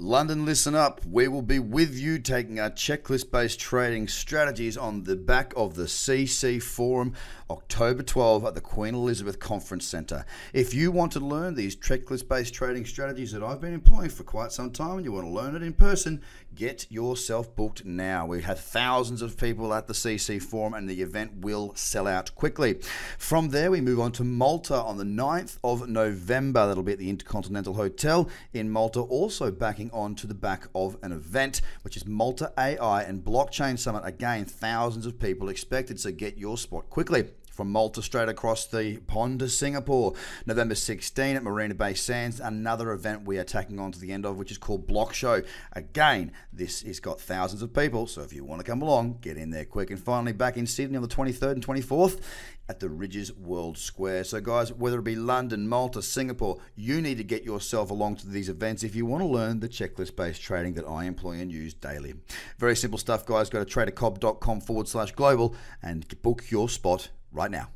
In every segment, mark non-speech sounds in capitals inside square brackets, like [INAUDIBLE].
London, listen up. We will be with you taking our checklist based trading strategies on the back of the CC Forum October 12 at the Queen Elizabeth Conference Centre. If you want to learn these checklist based trading strategies that I've been employing for quite some time and you want to learn it in person, get yourself booked now. We have thousands of people at the CC Forum and the event will sell out quickly. From there, we move on to Malta on the 9th of November. That'll be at the Intercontinental Hotel in Malta, also backing on to the back of an event, which is Malta AI and Blockchain Summit. Again, thousands of people expected, so get your spot quickly from Malta straight across the pond to Singapore. November 16 at Marina Bay Sands, another event we are tacking on to the end of, which is called Block Show. Again, this has got thousands of people, so if you want to come along, get in there quick. And finally, back in Sydney on the 23rd and 24th at the Rydges World Square. So, guys, whether it be London, Malta, Singapore, you need to get yourself along to these events if you want to learn the checklist based trading that I employ and use daily. Very simple stuff, guys. Go to tradercobb.com forward slash global and book your spot right now.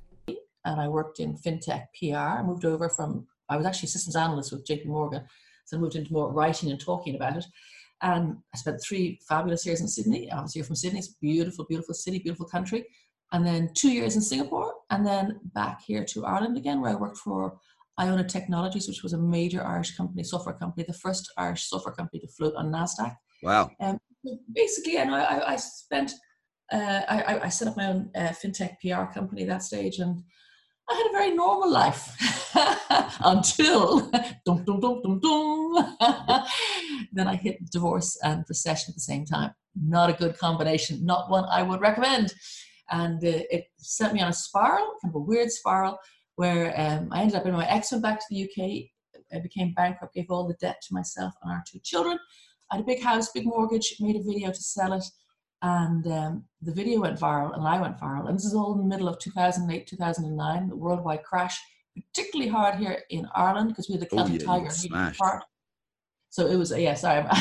And I worked in fintech PR. I moved over from, I was actually systems analyst with JP Morgan. So I moved into more writing and talking about it. And I spent three fabulous years in Sydney. Obviously, you're from Sydney. It's beautiful, beautiful city, beautiful country. And then two years in Singapore, and then back here to Ireland again, where I worked for Iona Technologies, which was a major Irish company, software company, the first Irish software company to float on Nasdaq. Wow. Um, basically, and I, I spent uh, I, I, set up my own uh, fintech PR company that stage, and I had a very normal life [LAUGHS] until [LAUGHS] dum, dum, dum, dum, dum. [LAUGHS] then I hit divorce and recession at the same time. Not a good combination, not one I would recommend. And uh, it sent me on a spiral, kind of a weird spiral, where um, I ended up in my ex went back to the UK. I became bankrupt, gave all the debt to myself and our two children. I had a big house, big mortgage, made a video to sell it and um, the video went viral and I went viral. And this is all in the middle of 2008, 2009, the worldwide crash, particularly hard here in Ireland because we had the Celtic oh, yeah, Tiger part. So it was, uh, yeah, sorry. [LAUGHS]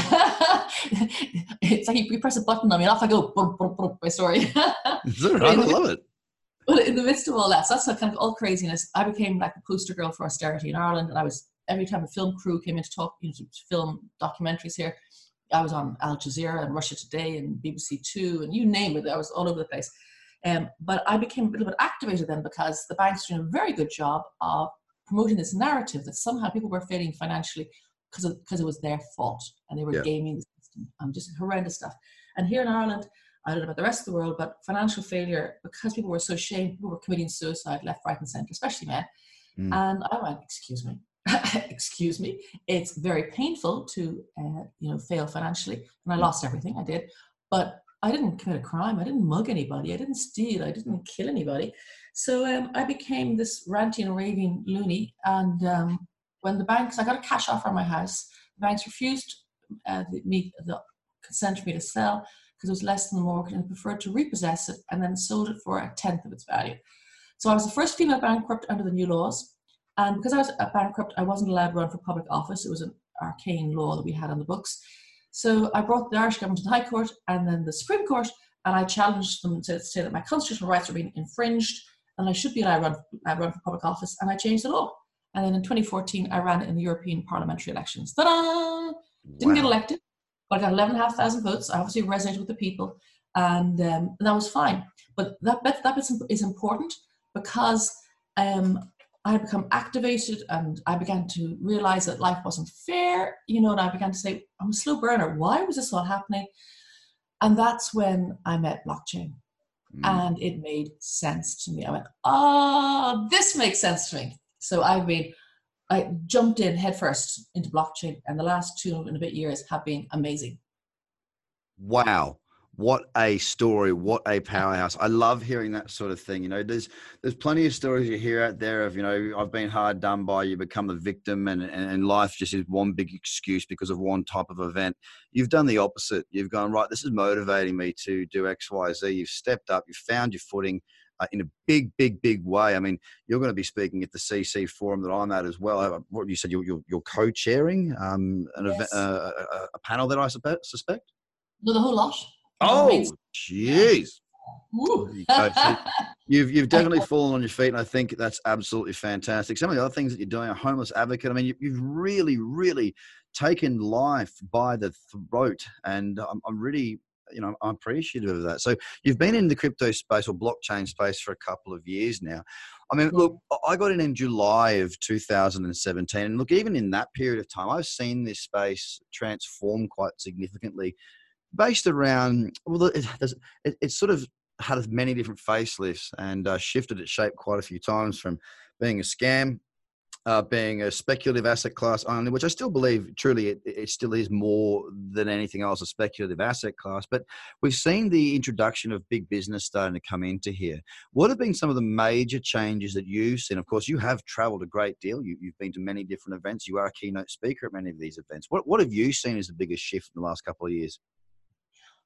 it's like you press a button on me and off I go, boom, boom, boom, my story. [LAUGHS] I [LAUGHS] love it. But in the midst of all that, so that's kind of all craziness. I became like a poster girl for austerity in Ireland. And I was, every time a film crew came in to talk, you know, to film documentaries here, I was on Al Jazeera and Russia Today and BBC Two and you name it. I was all over the place. Um, but I became a little bit activated then because the banks doing a very good job of promoting this narrative that somehow people were failing financially because because it was their fault and they were yeah. gaming the system and just horrendous stuff. And here in Ireland, I don't know about the rest of the world, but financial failure because people were so ashamed, people were committing suicide left, right, and centre, especially men. Mm. And I went, excuse me, [LAUGHS] excuse me, it's very painful to uh, you know fail financially, and I lost everything I did, but I didn't commit a crime. I didn't mug anybody. I didn't steal. I didn't kill anybody. So um, I became this ranting and raving loony. And um, when the banks, I got a cash offer on my house. The banks refused uh, the, me the consent for me to sell because it was less than the mortgage and preferred to repossess it and then sold it for a tenth of its value. So I was the first female bankrupt under the new laws. And because I was a bankrupt, I wasn't allowed to run for public office. It was an arcane law that we had on the books. So I brought the Irish government to the High Court and then the Supreme Court, and I challenged them to say that my constitutional rights were being infringed and I should be allowed to run, uh, run for public office, and I changed the law. And then in 2014, I ran in the European parliamentary elections. Ta-da! Didn't wow. get elected, but I got 11,500 votes. I obviously resonated with the people, and, um, and that was fine. But that bit, that bit is important because um, I had become activated and I began to realize that life wasn't fair, you know, and I began to say, I'm a slow burner. Why was this all happening? And that's when I met blockchain. Mm. And it made sense to me. I went, oh, this makes sense to me. So I've been, I jumped in headfirst into blockchain, and the last two and a bit years have been amazing. Wow what a story what a powerhouse i love hearing that sort of thing you know there's there's plenty of stories you hear out there of you know i've been hard done by you become the victim and, and life just is one big excuse because of one type of event you've done the opposite you've gone right this is motivating me to do x y z you've stepped up you've found your footing uh, in a big, big, big way. I mean, you're going to be speaking at the CC forum that I'm at as well. What you said, you're, you're, you're co-chairing um, an yes. event, uh, a, a, panel that I suspect. No, the whole lot. Oh, jeez. [LAUGHS] you've you've definitely fallen on your feet, and I think that's absolutely fantastic. Some of the other things that you're doing, a homeless advocate. I mean, you, have really, really taken life by the throat, and I'm, I'm really you know I'm appreciative of that. So you've been in the crypto space or blockchain space for a couple of years now. I mean, look, I got in in July of 2017, and look, even in that period of time, I've seen this space transform quite significantly, based around well, it, it, it's sort of had many different facelifts and uh, shifted its shape quite a few times from being a scam uh, being a speculative asset class only, which I still believe truly it, it, still is more than anything else a speculative asset class. But we've seen the introduction of big business starting to come into here. What have been some of the major changes that you've seen? Of course, you have traveled a great deal. You, have been to many different events. You are a keynote speaker at many of these events. What, what have you seen as the biggest shift in the last couple of years?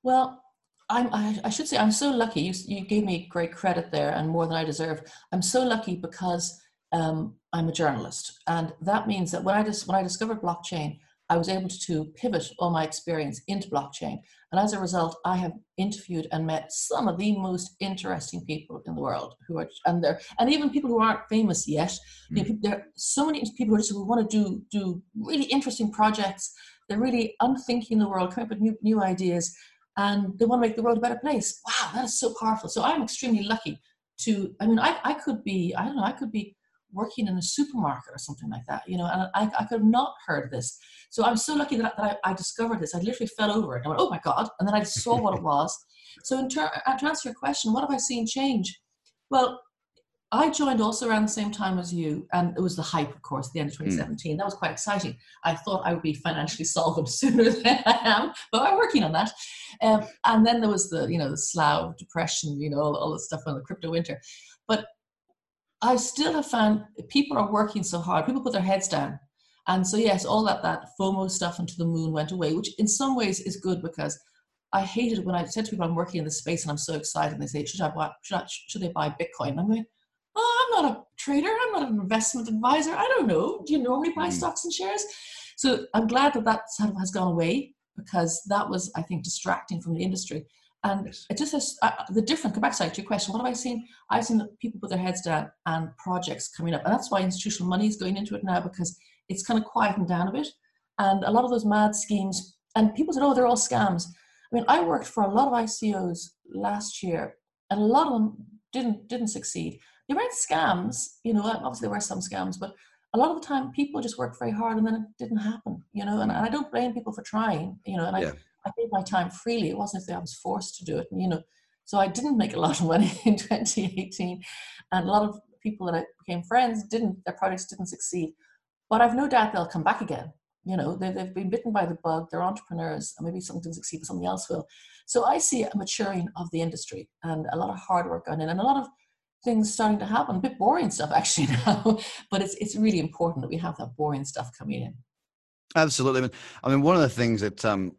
Well, I'm, I, I should say I'm so lucky. You, you gave me great credit there and more than I deserve. I'm so lucky because um, I'm a journalist, and that means that when I dis- when I discovered blockchain, I was able to pivot all my experience into blockchain, and as a result, I have interviewed and met some of the most interesting people in the world who are and there and even people who aren't famous yet. Mm. You know, hmm. there are so many people who, just, who want to do do really interesting projects. They're really unthinking the world, coming up with new new ideas, and they want to make the world a better place. Wow, that is so powerful. So I'm extremely lucky to. I mean, I I could be I don't know I could be working in a supermarket or something like that, you know, and I, I could have not heard this. So I'm so lucky that, that I, I, discovered this. I literally fell over it. I went, oh my God. And then I saw what it [LAUGHS] was. So in ter- uh, to answer your question, what have I seen change? Well, I joined also around the same time as you, and it was the hype, of course, at the end of 2017. Mm. That was quite exciting. I thought I would be financially [LAUGHS] solvent sooner than I am, but I'm working on that. Um, and then there was the, you know, the Slough depression, you know, all, all the stuff on the crypto winter. But I still have found people are working so hard. People put their heads down. And so, yes, all that, that FOMO stuff into the moon went away, which in some ways is good because I hated when I said to people, I'm working in this space and I'm so excited. And they say, should I buy, should, I, should they buy Bitcoin? And I'm going, not a trader. I'm not an investment advisor. I don't know. Do you normally buy mm. stocks and shares? So I'm glad that that sort of has gone away because that was, I think, distracting from the industry. And yes. it just has uh, the different, come back to your question, what have I seen? I've seen people put their heads down and projects coming up. And that's why institutional money is going into it now because it's kind of quieting down a bit. And a lot of those mad schemes, and people said, oh, they're all scams. I mean, I worked for a lot of ICOs last year, and a lot of them didn't didn't succeed. They weren't scams, you know. Obviously, there were some scams, but a lot of the time, people just worked very hard, and then it didn't happen, you know. And, and I don't blame people for trying, you know. And yeah. I I gave my time freely. It wasn't as I was forced to do it. And, you know, so I didn't make a lot of money [LAUGHS] in 2018. And a lot of people that I became friends didn't, their projects didn't succeed. But I've no doubt they'll come back again. You know, they, they've been bitten by the bug, they're entrepreneurs, and maybe something didn't succeed, but something else will. So I see a maturing of the industry and a lot of hard work going in and a lot of things starting to happen. A bit boring stuff actually [LAUGHS] now, but it's it's really important that we have that boring stuff coming in. Absolutely. I mean, one of the things that um,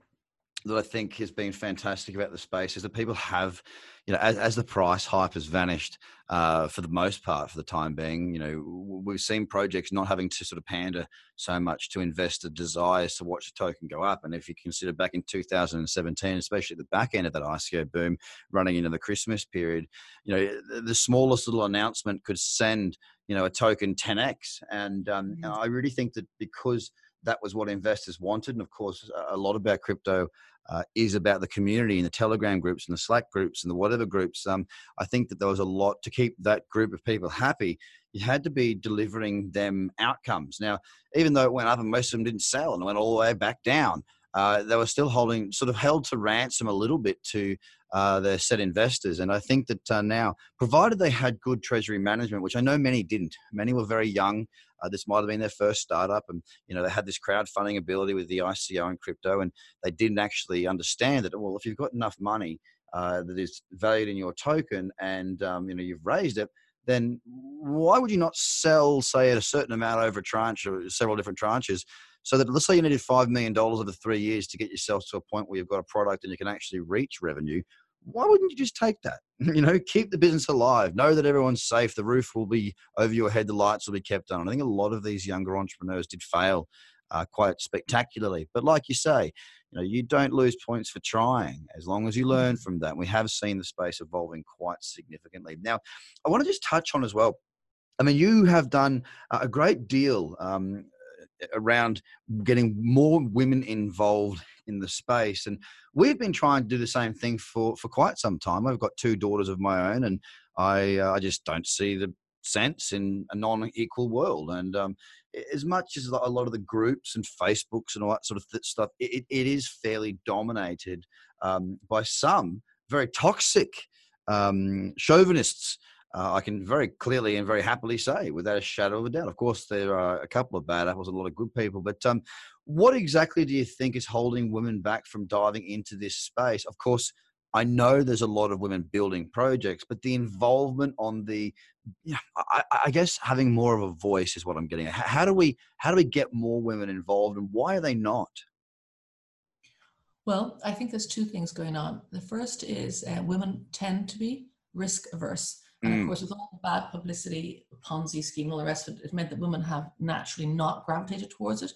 that I think has been fantastic about the space is that people have, you know, as, as the price hype has vanished uh, for the most part for the time being, you know, we've seen projects not having to sort of pander so much to investor desires to watch the token go up. And if you consider back in 2017, especially at the back end of that ICO boom running into the Christmas period, you know, the smallest little announcement could send, you know, a token 10x. And, um, and mm-hmm. I really think that because that was what investors wanted. And of course, a lot about crypto uh, is about the community and the Telegram groups and the Slack groups and the whatever groups. Um, I think that there was a lot to keep that group of people happy. You had to be delivering them outcomes. Now, even though it went up and most of them didn't sell and went all the way back down, uh, they were still holding, sort of held to ransom a little bit to uh, their set investors. And I think that uh, now, provided they had good treasury management, which I know many didn't, many were very young. Uh, this might have been their first startup, and you know they had this crowdfunding ability with the ICO and crypto, and they didn't actually understand that. Well, if you've got enough money uh, that is valued in your token, and um, you know you've raised it, then why would you not sell, say, at a certain amount over a tranche or several different tranches? So that let's say you needed five million dollars over three years to get yourself to a point where you've got a product and you can actually reach revenue. Why wouldn't you just take that? [LAUGHS] You know, keep the business alive. Know that everyone's safe. The roof will be over your head. The lights will be kept on. I think a lot of these younger entrepreneurs did fail uh, quite spectacularly. But like you say, you know, you don't lose points for trying as long as you learn from that. We have seen the space evolving quite significantly. Now, I want to just touch on as well. I mean, you have done a great deal um, around getting more women involved in the space. And we've been trying to do the same thing for, for quite some time. I've got two daughters of my own, and I, uh, I just don't see the sense in a non-equal world. And um, as much as a lot of the groups and Facebooks and all that sort of th- stuff, it, it is fairly dominated um, by some very toxic um, chauvinists. Uh, I can very clearly and very happily say, without a shadow of a doubt. Of course, there are a couple of bad apples, a lot of good people, but um, what exactly do you think is holding women back from diving into this space? Of course, I know there's a lot of women building projects, but the involvement on the, yeah, I, I, guess having more of a voice is what I'm getting at. How do we how do we get more women involved, and why are they not? Well, I think there's two things going on. The first is uh, women tend to be risk averse. And of mm. course, with all the bad publicity, Ponzi scheme, all the rest of it, it meant that women have naturally not gravitated towards it.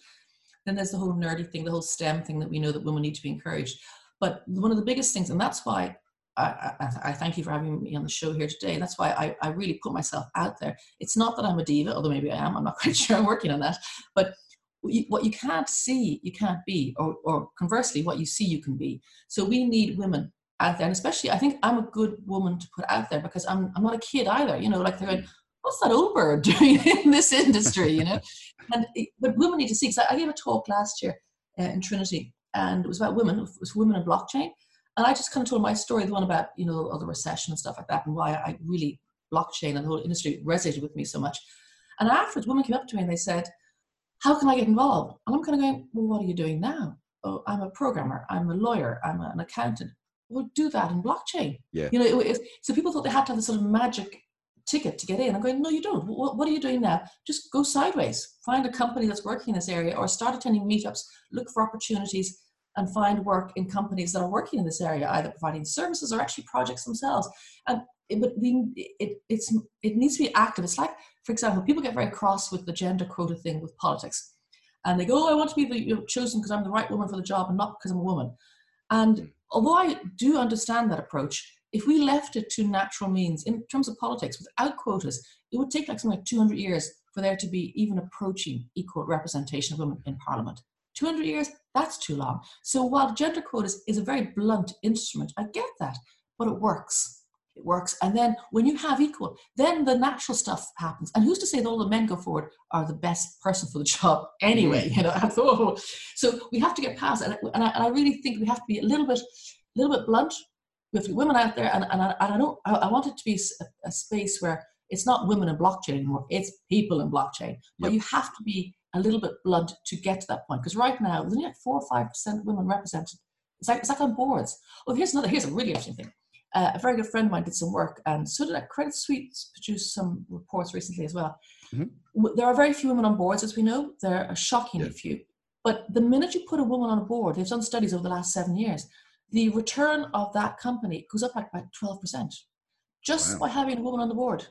Then there's the whole nerdy thing, the whole STEM thing that we know that women need to be encouraged. But one of the biggest things, and that's why I, I, I, thank you for having me on the show here today. That's why I, I really put myself out there. It's not that I'm a diva, although maybe I am. I'm not [LAUGHS] quite sure. I'm working on that. But what you can't see, you can't be, or, or conversely, what you see, you can be. So we need women out there, and especially, I think I'm a good woman to put out there because I'm I'm not a kid either. You know, like they're going, what's that old [LAUGHS] bird doing in this industry? You know, [LAUGHS] and but women need to see. Because I gave a talk last year uh, in Trinity, and it was about women. It was women in blockchain, and I just kind of told my story, the one about you know all the recession and stuff like that, and why I really blockchain and the whole industry resonated with me so much. And afterwards, women came up to me and they said, "How can I get involved?" And I'm kind of going, "Well, what are you doing now?" Oh, I'm a programmer. I'm a lawyer. I'm an accountant. Well, do that in blockchain. Yeah. You know, it, it, so people thought they had to have this sort of magic ticket to get in. I'm going, no, you don't. What, what, are you doing now? Just go sideways. Find a company that's working in this area or start attending meetups, look for opportunities and find work in companies that are working in this area, either providing services or actually projects themselves. And it, but we, it, it's, it needs to be active. It's like, for example, people get very cross with the gender quota thing with politics. And they go, oh, I want to be the, you know, chosen because I'm the right woman for the job and not because I'm a woman. And hmm. Although I do understand that approach, if we left it to natural means in terms of politics without quotas, it would take like something like 200 years for there to be even approaching equal representation of women in parliament. 200 years, that's too long. So while gender quotas is a very blunt instrument, I get that, but it works. It works. And then when you have equal, then the natural stuff happens. And who's to say that all the men go forward are the best person for the job [LAUGHS] anyway? Mm. You know, so we have to get past it. And I, and I really think we have to be a little bit, a little bit blunt with women out there, and, and, I, and I don't. I, I want it to be a, a, space where it's not women in blockchain anymore. It's people in blockchain. But you have to be a little bit blunt to get to that point. Because right now, there's only like four or five percent women represented. It's like it's like on boards. Oh, here's another. Here's a really interesting thing. Uh, a very good friend of mine did some work, and so did a Credit Suisse produced some reports recently as well. Mm-hmm. There are very few women on boards, as we know. There are shockingly yeah. few. But the minute you put a woman on a board, they've done studies over the last seven years the return of that company goes up like by 12% just wow. by having a woman on the board.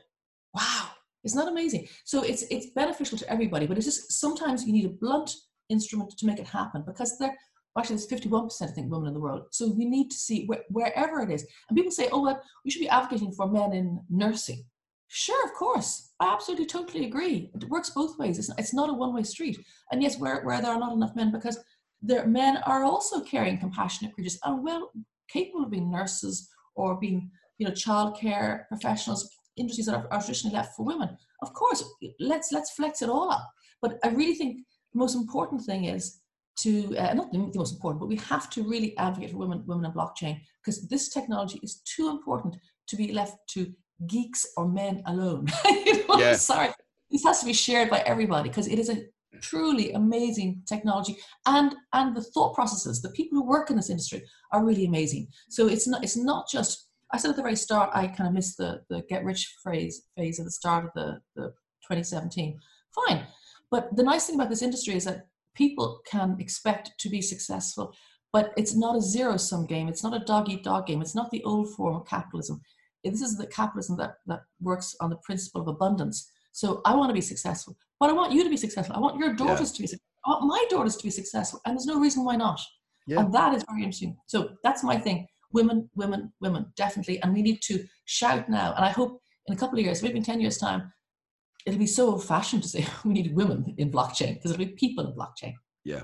Wow, isn't that amazing? So it's it's beneficial to everybody, but it's just sometimes you need a blunt instrument to make it happen because there actually there's 51% I think women in the world. So we need to see wh- wherever it is. And people say, oh well, we should be advocating for men in nursing. Sure, of course. I absolutely totally agree. It works both ways. It's, it's not a one-way street. And yes, where, where there are not enough men because their men are also caring, compassionate creatures and well capable of being nurses or being, you know, childcare professionals, industries that are, are traditionally left for women. Of course, let's let's flex it all up. But I really think the most important thing is to uh, not the, the most important, but we have to really advocate for women, women in blockchain because this technology is too important to be left to geeks or men alone. [LAUGHS] you know, yeah. sorry, this has to be shared by everybody because it is a truly amazing technology and and the thought processes the people who work in this industry are really amazing so it's not it's not just i said at the very start i kind of missed the the get rich phrase phase at the start of the the 2017 fine but the nice thing about this industry is that people can expect to be successful but it's not a zero sum game it's not a dog eat dog game it's not the old form of capitalism this is the capitalism that that works on the principle of abundance so I want to be successful, but I want you to be successful. I want your daughters yeah. to be successful. I want my daughters to be successful. And there's no reason why not. Yeah. And that is very interesting. So that's my thing. Women, women, women, definitely. And we need to shout now. And I hope in a couple of years, maybe in 10 years' time, it'll be so old fashioned to say [LAUGHS] we need women in blockchain because it'll be people in blockchain. Yeah.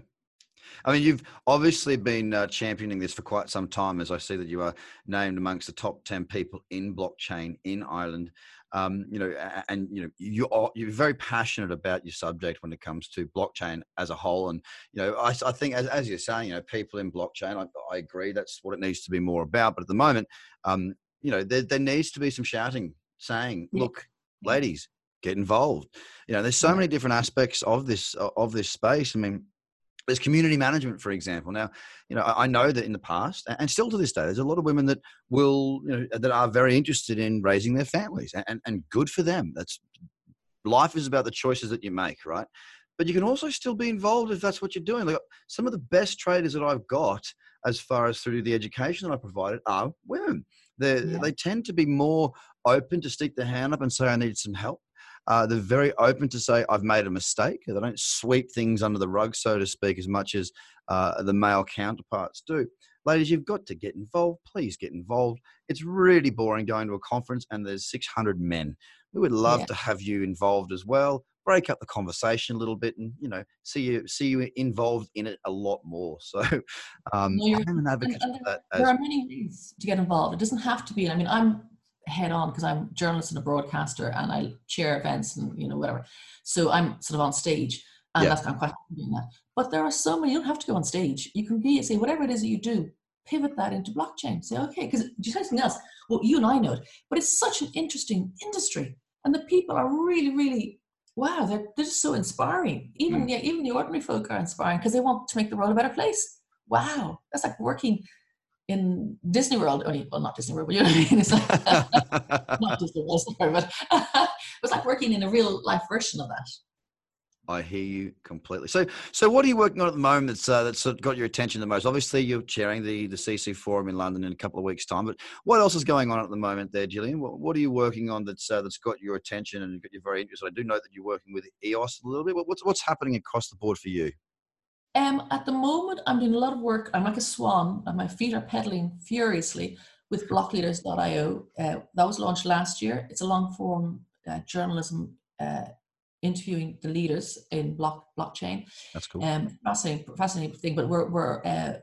I mean, you've obviously been uh, championing this for quite some time, as I see that you are named amongst the top 10 people in blockchain in Ireland. Um, you know, and you know, you are you're very passionate about your subject when it comes to blockchain as a whole. And you know, I, I think as, as, you're saying, you know, people in blockchain, I, I, agree that's what it needs to be more about. But at the moment, um, you know, there, there needs to be some shouting, saying, "Look, ladies, get involved." You know, there's so many different aspects of this of this space. I mean there's community management, for example. Now, you know, I know that in the past, and still to this day, there's a lot of women that will, you know, that are very interested in raising their families, and, and good for them. That's life is about the choices that you make, right? But you can also still be involved if that's what you're doing. Like some of the best traders that I've got, as far as through the education that I provided, are women. They yeah. they tend to be more open to stick their hand up and say, "I need some help." Uh, they're very open to say, I've made a mistake. They don't sweep things under the rug, so to speak, as much as uh, the male counterparts do. Ladies, you've got to get involved. Please get involved. It's really boring going to a conference and there's 600 men. We would love yeah. to have you involved as well. Break up the conversation a little bit, and you know, see you see you involved in it a lot more. [LAUGHS] So, um, I'm an advocate and, and there, there are many ways to get involved. It doesn't have to be. I mean, I'm head on because I'm a journalist and a broadcaster and I chair events and you know whatever. So I'm sort of on stage and yeah. that's I'm quite doing that. But there are so many. You don't have to go on stage. You can be say whatever it is that you do. Pivot that into blockchain. Say okay, because you say something else. Well, you and I know it, but it's such an interesting industry, and the people are really, really wow. They're they're just so inspiring. Even mm. yeah, even the ordinary folk are inspiring because they want to make the world a better place. Wow, that's like working in Disney World, only well not Disney World, but you know what I mean. It's like, [LAUGHS] not Disney World, sorry, but [LAUGHS] it was like working in a real life version of that. I hear you completely. So, so what are you working on at the moment that's uh, that's got your attention the most? Obviously, you're chairing the the CC Forum in London in a couple of weeks' time. But what else is going on at the moment there, Jillian? What, what are you working on that's uh, that's got your attention and got you very interested? I do know that you're working with EOS a little bit. But what's what's happening across the board for you? Um, at the moment, I'm doing a lot of work. I'm like a swan, and my feet are pedaling furiously with blockleaders.io. Uh, that was launched last year. It's a long form uh, journalism uh, interviewing the leaders in block blockchain. That's cool. Um, fascinating, fascinating thing. But we're we're uh,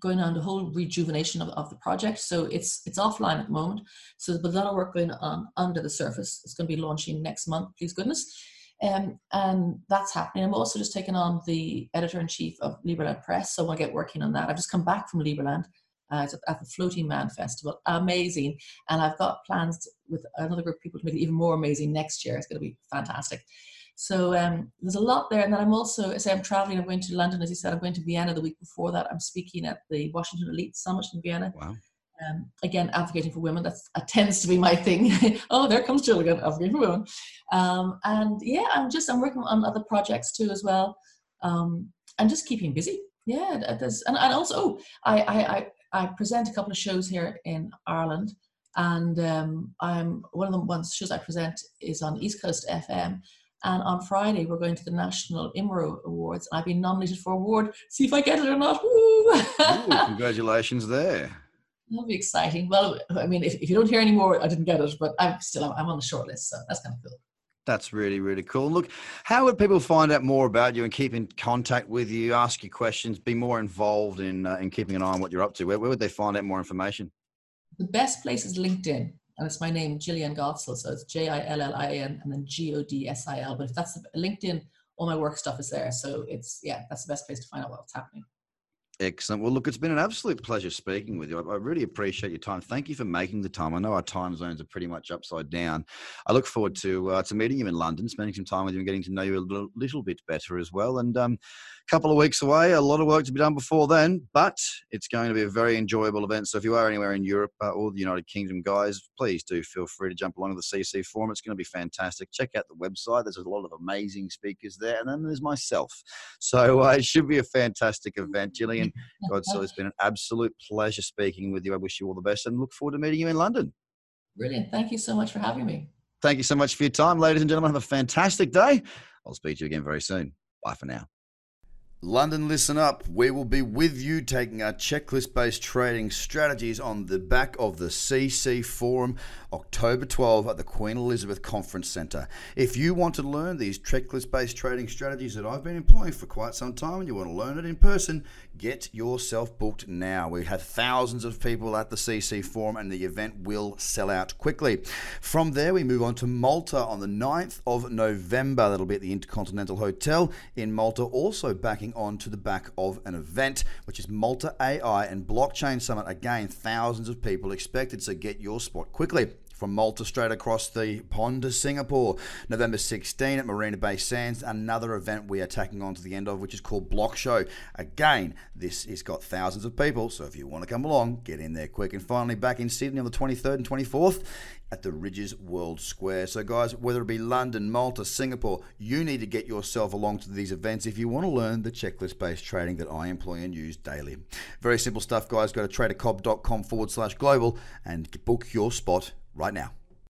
going on the whole rejuvenation of, of the project. So it's it's offline at the moment. So there's a lot of work going on under the surface. It's going to be launching next month, please goodness. Um, and that's happening. I'm also just taking on the editor in chief of Liberland Press, so I get working on that. I've just come back from Liberland uh, at the Floating Man Festival. Amazing. And I've got plans with another group of people to make it even more amazing next year. It's going to be fantastic. So um, there's a lot there. And then I'm also, I say I'm traveling, I'm going to London, as you said, I'm going to Vienna the week before that. I'm speaking at the Washington Elite Summit in Vienna. Wow um, again, advocating for women. That tends to be my thing. [LAUGHS] oh, there comes Jill again, advocating for women. Um, and yeah, I'm just, I'm working on other projects too as well. Um, and just keeping busy. Yeah, there's, and, and also, oh, I, I, I, I present a couple of shows here in Ireland. And um, I'm one of the ones shows I present is on East Coast FM. And on Friday, we're going to the National IMRO Awards. I've been nominated for a award. See if I get it or not. [LAUGHS] Ooh, congratulations there. That'll be exciting. Well, I mean, if, if you don't hear any more, I didn't get it, but I'm still I'm on the short list, so that's kind of cool. That's really, really cool. Look, how would people find out more about you and keep in contact with you, ask you questions, be more involved in uh, in keeping an eye on what you're up to? Where, where would they find out more information? The best place is LinkedIn, and it's my name, Jillian Godsil. So it's J I L L I N and then G O D S I L. But if that's the, LinkedIn, all my work stuff is there. So it's yeah, that's the best place to find out what's happening. Excellent. Well, look, it's been an absolute pleasure speaking with you. I, I, really appreciate your time. Thank you for making the time. I know our time zones are pretty much upside down. I look forward to uh, to meeting you in London, spending some time with you, and getting to know you a little, little bit better as well. And um, couple of weeks away. A lot of work to be done before then, but it's going to be a very enjoyable event. So if you are anywhere in Europe uh, or the United Kingdom, guys, please do feel free to jump along to the CC Forum. It's going to be fantastic. Check out the website. There's a lot of amazing speakers there, and then there's myself. So uh, it should be a fantastic event. Jillian, [LAUGHS] God, so it's been an absolute pleasure speaking with you. I wish you all the best and look forward to meeting you in London. Brilliant. Thank you so much for having me. Thank you so much for your time, ladies and gentlemen. Have a fantastic day. I'll speak to you again very soon. Bye for now. London, listen up. We will be with you taking our checklist based trading strategies on the back of the CC Forum October 12 at the Queen Elizabeth Conference Centre. If you want to learn these checklist based trading strategies that I've been employing for quite some time and you want to learn it in person, get yourself booked now. We have thousands of people at the CC Forum and the event will sell out quickly. From there, we move on to Malta on the 9th of November. That'll be at the Intercontinental Hotel in Malta, also backing on to the back of an event, which is Malta AI and Blockchain Summit. Again, thousands of people expected, so get your spot quickly from Malta straight across the pond to Singapore. November 16 at Marina Bay Sands, another event we are tacking on to the end of, which is called Block Show. Again, this has got thousands of people, so if you want to come along, get in there quick. And finally, back in Sydney on the 23rd and 24th at the Rydges World Square. So, guys, whether it be London, Malta, Singapore, you need to get yourself along to these events if you want to learn the checklist based trading that I employ and use daily. Very simple stuff, guys. Go to tradercobb.com forward slash global and book your spot right now.